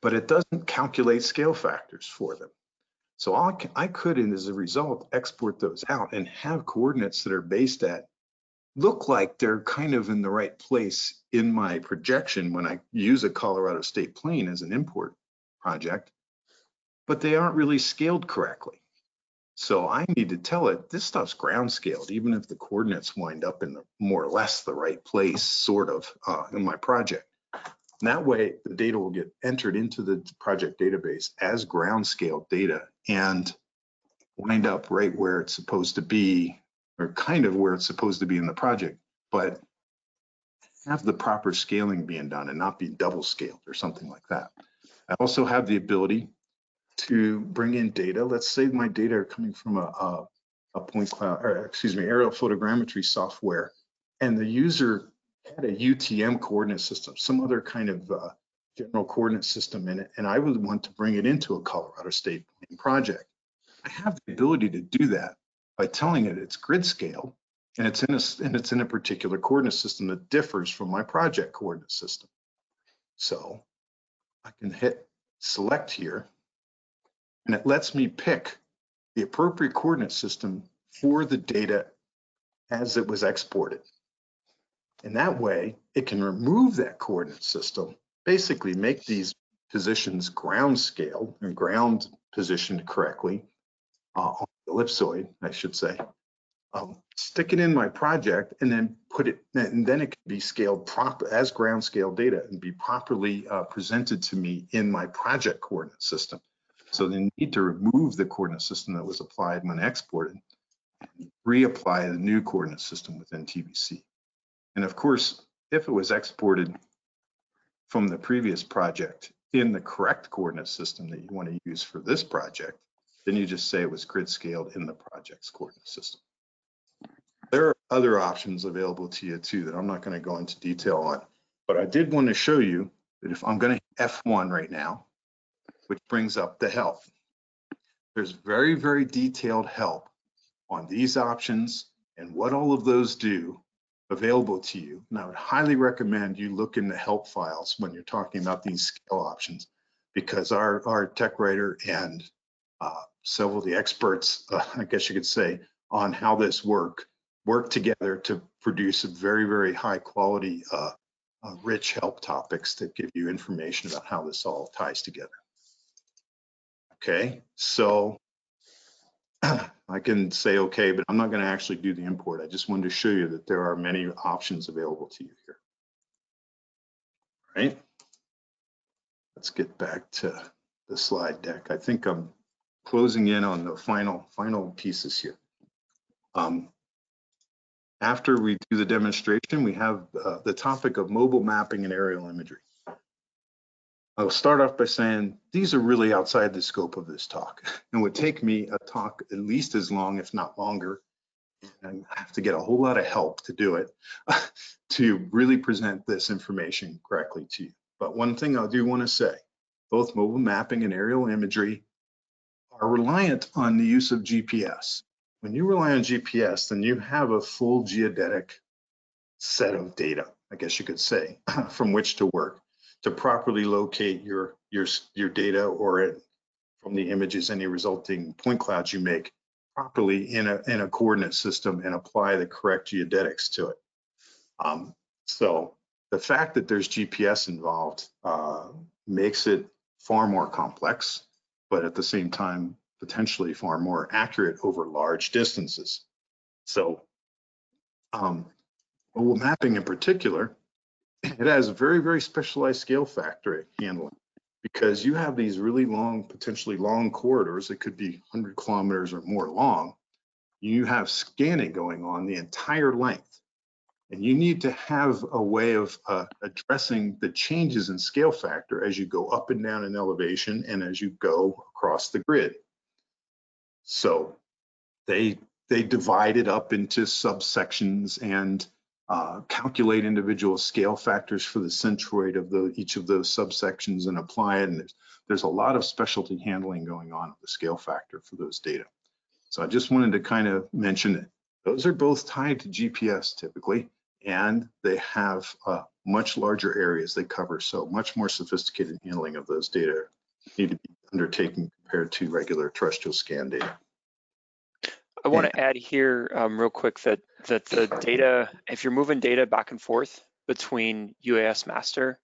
but it doesn't calculate scale factors for them. So I could, and as a result, export those out and have coordinates that are based at look like they're kind of in the right place in my projection when I use a Colorado State plane as an import project, but they aren't really scaled correctly. So I need to tell it, this stuff's ground scaled, even if the coordinates wind up in the more or less the right place, sort of, uh, in my project. And that way, the data will get entered into the project database as ground scale data and wind up right where it's supposed to be, or kind of where it's supposed to be in the project, but have the proper scaling being done and not be double scaled or something like that. I also have the ability to bring in data. Let's say my data are coming from a, a, a point cloud, or excuse me, aerial photogrammetry software, and the user had a UTM coordinate system, some other kind of uh, general coordinate system in it, and I would want to bring it into a Colorado State project. I have the ability to do that by telling it it's grid scale and it's in a, and it's in a particular coordinate system that differs from my project coordinate system. So I can hit select here and it lets me pick the appropriate coordinate system for the data as it was exported. And that way it can remove that coordinate system, basically make these positions ground scale and ground positioned correctly uh, on ellipsoid, I should say. Um, stick it in my project and then put it, and then it can be scaled proper as ground scale data and be properly uh, presented to me in my project coordinate system. So they need to remove the coordinate system that was applied when exported, reapply the new coordinate system within TBC. And of course, if it was exported from the previous project in the correct coordinate system that you want to use for this project, then you just say it was grid scaled in the project's coordinate system. There are other options available to you too that I'm not going to go into detail on, but I did want to show you that if I'm going to F1 right now, which brings up the help. There's very, very detailed help on these options and what all of those do available to you. And I would highly recommend you look in the help files when you're talking about these scale options because our, our tech writer and uh, several of the experts, uh, I guess you could say, on how this work, work together to produce a very, very high quality, uh, uh, rich help topics that give you information about how this all ties together. Okay, so I can say okay, but I'm not going to actually do the import. I just wanted to show you that there are many options available to you here. Right? Let's get back to the slide deck. I think I'm closing in on the final final pieces here. Um, after we do the demonstration, we have uh, the topic of mobile mapping and aerial imagery. I'll start off by saying these are really outside the scope of this talk and would take me a talk at least as long, if not longer. And I have to get a whole lot of help to do it, to really present this information correctly to you. But one thing I do want to say, both mobile mapping and aerial imagery are reliant on the use of GPS. When you rely on GPS, then you have a full geodetic set of data, I guess you could say, from which to work to properly locate your your your data or it, from the images any resulting point clouds you make properly in a in a coordinate system and apply the correct geodetics to it. Um, so the fact that there's GPS involved uh, makes it far more complex, but at the same time potentially far more accurate over large distances. So um, mapping in particular it has a very, very specialized scale factor handling because you have these really long, potentially long corridors that could be 100 kilometers or more long. You have scanning going on the entire length. And you need to have a way of uh, addressing the changes in scale factor as you go up and down in elevation and as you go across the grid. So they they divide it up into subsections and uh, calculate individual scale factors for the centroid of the, each of those subsections and apply it. And there's, there's a lot of specialty handling going on with the scale factor for those data. So I just wanted to kind of mention it. Those are both tied to GPS typically, and they have uh, much larger areas they cover. So much more sophisticated handling of those data need to be undertaken compared to regular terrestrial scan data. I want to add here um, real quick that that the data, if you're moving data back and forth between UAS master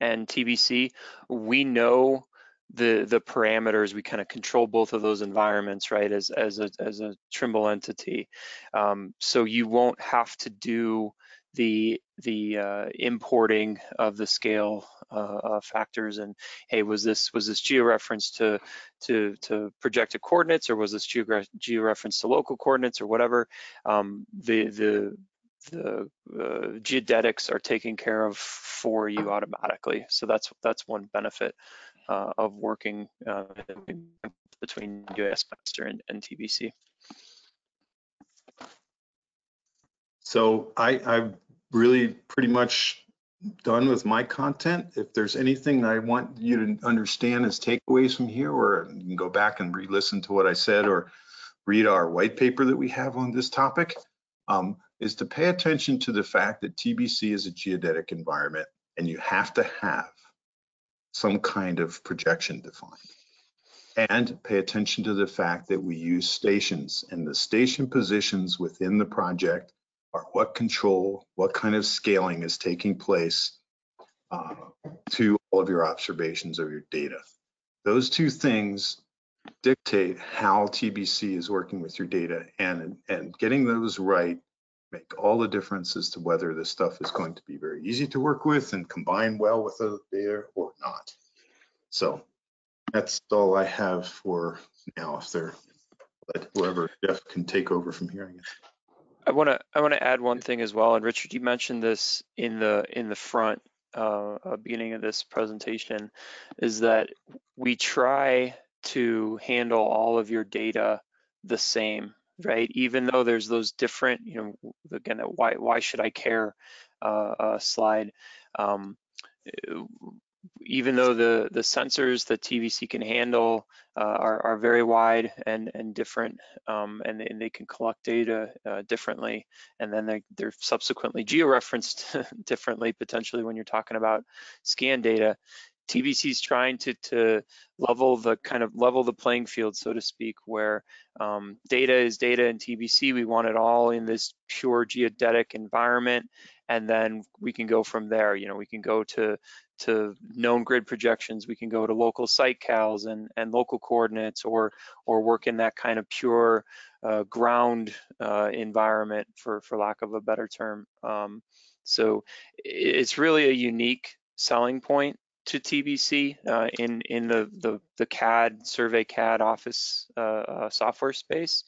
and TBC, we know the the parameters. We kind of control both of those environments, right? As as a as a Trimble entity, um, so you won't have to do the the uh, importing of the scale uh, uh, factors and hey was this was this georeference to to to projected coordinates or was this georeference to local coordinates or whatever um, the the the uh, geodetics are taken care of for you automatically so that's that's one benefit uh, of working uh, between UAS Master and, and TBC. So I, I've really pretty much done with my content. If there's anything I want you to understand as takeaways from here, or you can go back and re-listen to what I said or read our white paper that we have on this topic, um, is to pay attention to the fact that TBC is a geodetic environment and you have to have some kind of projection defined. And pay attention to the fact that we use stations and the station positions within the project are what control, what kind of scaling is taking place uh, to all of your observations of your data. Those two things dictate how TBC is working with your data and, and getting those right make all the difference as to whether this stuff is going to be very easy to work with and combine well with the data or not. So that's all I have for now. If there, let whoever Jeff can take over from here, I guess. I want to I want to add one thing as well. And Richard, you mentioned this in the in the front uh, uh, beginning of this presentation is that we try to handle all of your data the same, right? Even though there's those different, you know, again, why why should I care uh, uh, slide. Um, even though the the sensors that TBC can handle uh, are, are very wide and and different, um, and, and they can collect data uh, differently, and then they, they're subsequently georeferenced differently potentially when you're talking about scan data. TBC is trying to to level the kind of level the playing field, so to speak, where um, data is data in TBC. We want it all in this pure geodetic environment, and then we can go from there. You know, we can go to to known grid projections. We can go to local site cals and and local coordinates, or or work in that kind of pure uh, ground uh, environment, for for lack of a better term. Um, so it's really a unique selling point to TBC uh, in in the, the, the CAD survey CAD office uh, uh, software space,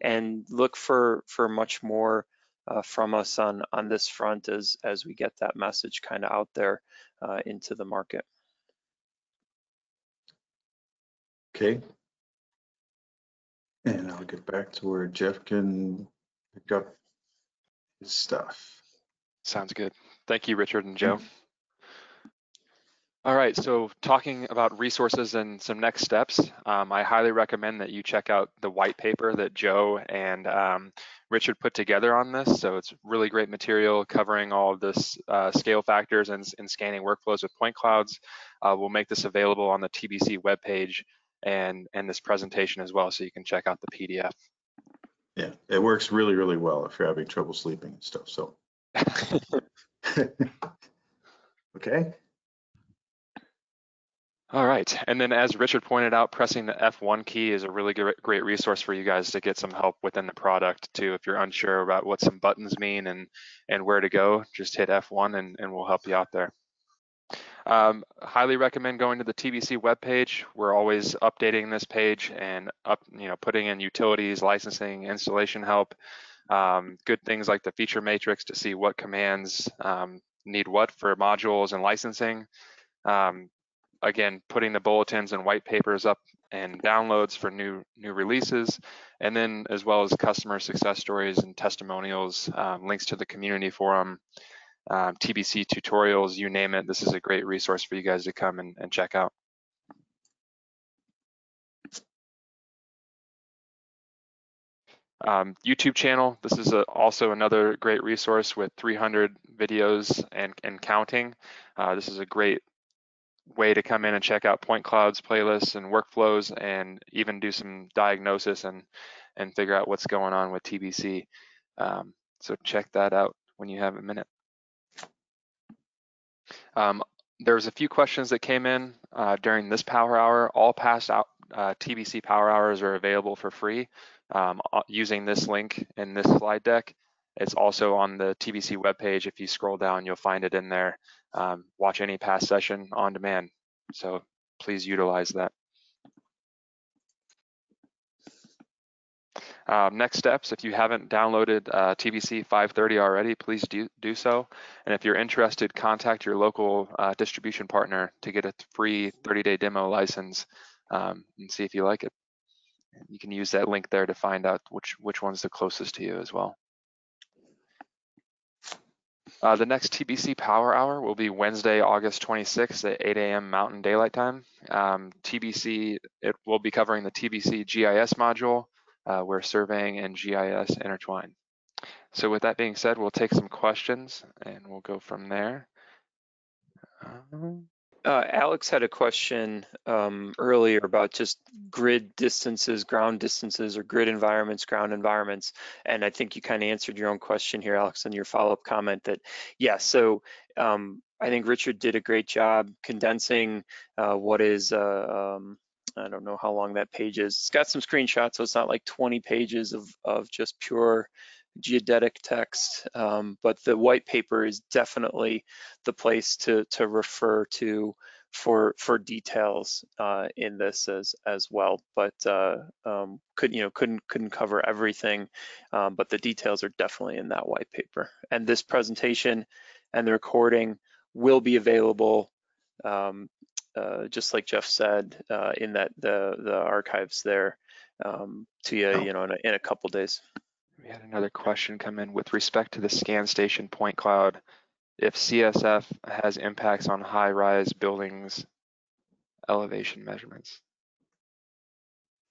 and look for for much more uh, from us on on this front as as we get that message kind of out there uh, into the market. Okay. And I'll get back to where Jeff can pick up his stuff. Sounds good. Thank you, Richard and Joe. All right, so talking about resources and some next steps, um, I highly recommend that you check out the white paper that Joe and um, Richard put together on this. So it's really great material covering all of this uh, scale factors and, and, scanning workflows with point clouds. Uh, we'll make this available on the TBC webpage and, and this presentation as well, so you can check out the PDF. Yeah, it works really, really well if you're having trouble sleeping and stuff, so. okay. All right, and then as Richard pointed out, pressing the F1 key is a really great resource for you guys to get some help within the product too. If you're unsure about what some buttons mean and, and where to go, just hit F1 and, and we'll help you out there. Um, highly recommend going to the TBC webpage. We're always updating this page and up, you know, putting in utilities, licensing, installation help, um, good things like the feature matrix to see what commands um, need what for modules and licensing. Um, again, putting the bulletins and white papers up and downloads for new new releases, and then as well as customer success stories and testimonials, um, links to the community forum, um, TBC tutorials, you name it. This is a great resource for you guys to come and, and check out. Um, YouTube channel, this is a, also another great resource with 300 videos and, and counting. Uh, this is a great way to come in and check out point clouds playlists and workflows and even do some diagnosis and and figure out what's going on with TBC. Um, so check that out when you have a minute. Um, there's a few questions that came in uh, during this power hour. All past out, uh, TBC power hours are available for free um, using this link in this slide deck. It's also on the TBC webpage. If you scroll down, you'll find it in there um, watch any past session on demand. So please utilize that. Um, next steps, if you haven't downloaded uh, TBC 530 already, please do, do so. And if you're interested, contact your local uh, distribution partner to get a free 30-day demo license um, and see if you like it. You can use that link there to find out which, which one's the closest to you as well. Uh, the next TBC Power Hour will be Wednesday, August 26th at 8 a.m. Mountain Daylight Time. Um, TBC, it will be covering the TBC GIS module uh, where surveying and GIS intertwine. So with that being said, we'll take some questions and we'll go from there. Um, uh, Alex had a question um, earlier about just grid distances, ground distances, or grid environments, ground environments. And I think you kind of answered your own question here, Alex, in your follow-up comment that, yeah, so um, I think Richard did a great job condensing uh, what is, uh, um, I don't know how long that page is. It's got some screenshots, so it's not like 20 pages of, of just pure geodetic text, um, but the white paper is definitely the place to to refer to for for details uh, in this as as well. But uh, um, could you know couldn't couldn't cover everything, um, but the details are definitely in that white paper. And this presentation and the recording will be available, um, uh, just like Jeff said, uh, in that the the archives there um, to you, you know, in a, in a couple days. We had another question come in with respect to the scan station point cloud. If CSF has impacts on high-rise buildings elevation measurements.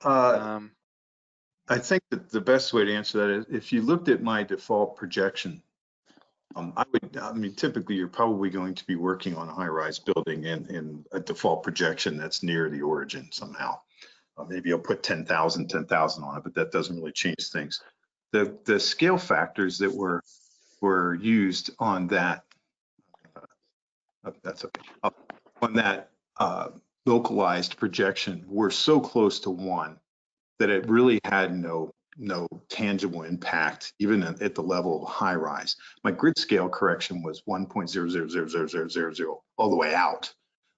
Uh, Um, I think that the best way to answer that is if you looked at my default projection, um, I would, I mean, typically you're probably going to be working on a high-rise building in, in a default projection that's near the origin somehow. Uh, maybe you'll put 10,000, 10,000 on it, but that doesn't really change things. The, the scale factors that were, were used on that, uh, that's okay, uh, on that uh, localized projection were so close to one that it really had no no tangible impact, even at, at the level of high rise. My grid scale correction was 1.00000000 all the way out.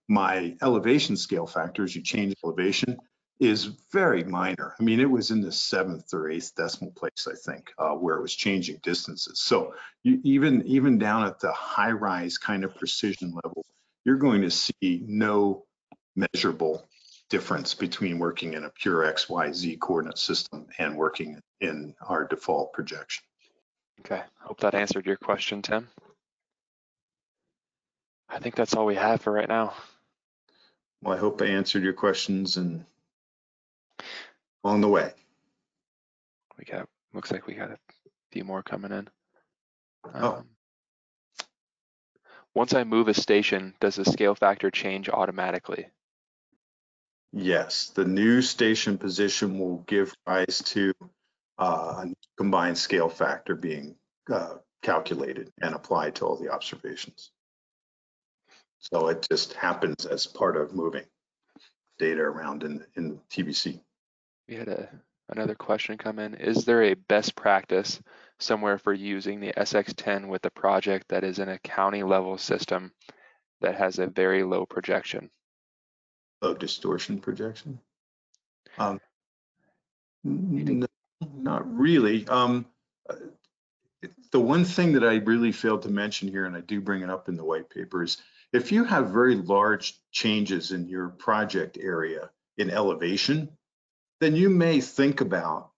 My elevation scale factors, you change elevation, is very minor. I mean, it was in the seventh or eighth decimal place, I think, uh, where it was changing distances. So you, even even down at the high rise kind of precision level, you're going to see no measurable difference between working in a pure XYZ coordinate system and working in our default projection. okay, hope that answered your question, Tim. I think that's all we have for right now. Well, I hope I answered your questions and along the way. We got, looks like we got a few more coming in. Oh. Um, Once I move a station, does the scale factor change automatically? Yes, the new station position will give rise to uh, a combined scale factor being uh, calculated and applied to all the observations. So it just happens as part of moving data around in, in TBC. We had a, another question come in. Is there a best practice somewhere for using the SX10 with a project that is in a county level system that has a very low projection? Low distortion projection? Um, n- Not really. Um, uh, The one thing that I really failed to mention here, and I do bring it up in the white paper, is if you have very large changes in your project area in elevation, then you may think about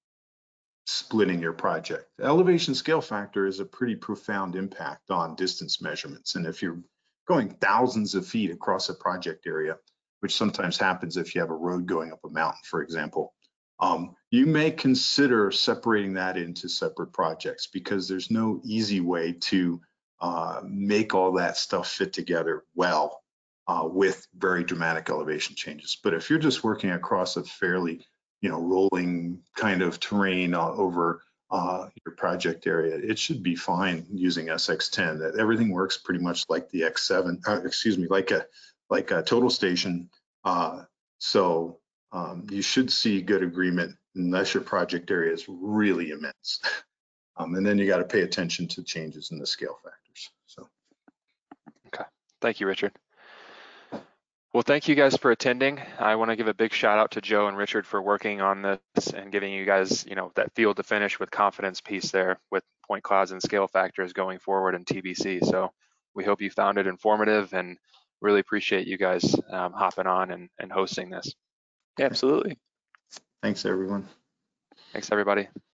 splitting your project. Elevation scale factor is a pretty profound impact on distance measurements. And if you're going thousands of feet across a project area, which sometimes happens if you have a road going up a mountain, for example, um, you may consider separating that into separate projects because there's no easy way to uh, make all that stuff fit together well uh, with very dramatic elevation changes. But if you're just working across a fairly, you know, rolling kind of terrain uh, over uh, your project area, it should be fine using SX10. That everything works pretty much like the X7, uh, excuse me, like a like a total station. Uh, so um, you should see good agreement unless your project area is really immense. Um, and then you got to pay attention to changes in the scale factors. So Thank you, Richard. Well, thank you guys for attending. I want to give a big shout out to Joe and Richard for working on this and giving you guys, you know, that field to finish with confidence piece there with point clouds and scale factors going forward in TBC. So we hope you found it informative and really appreciate you guys um, hopping on and, and hosting this. Absolutely. thanks, everyone. Thanks, everybody.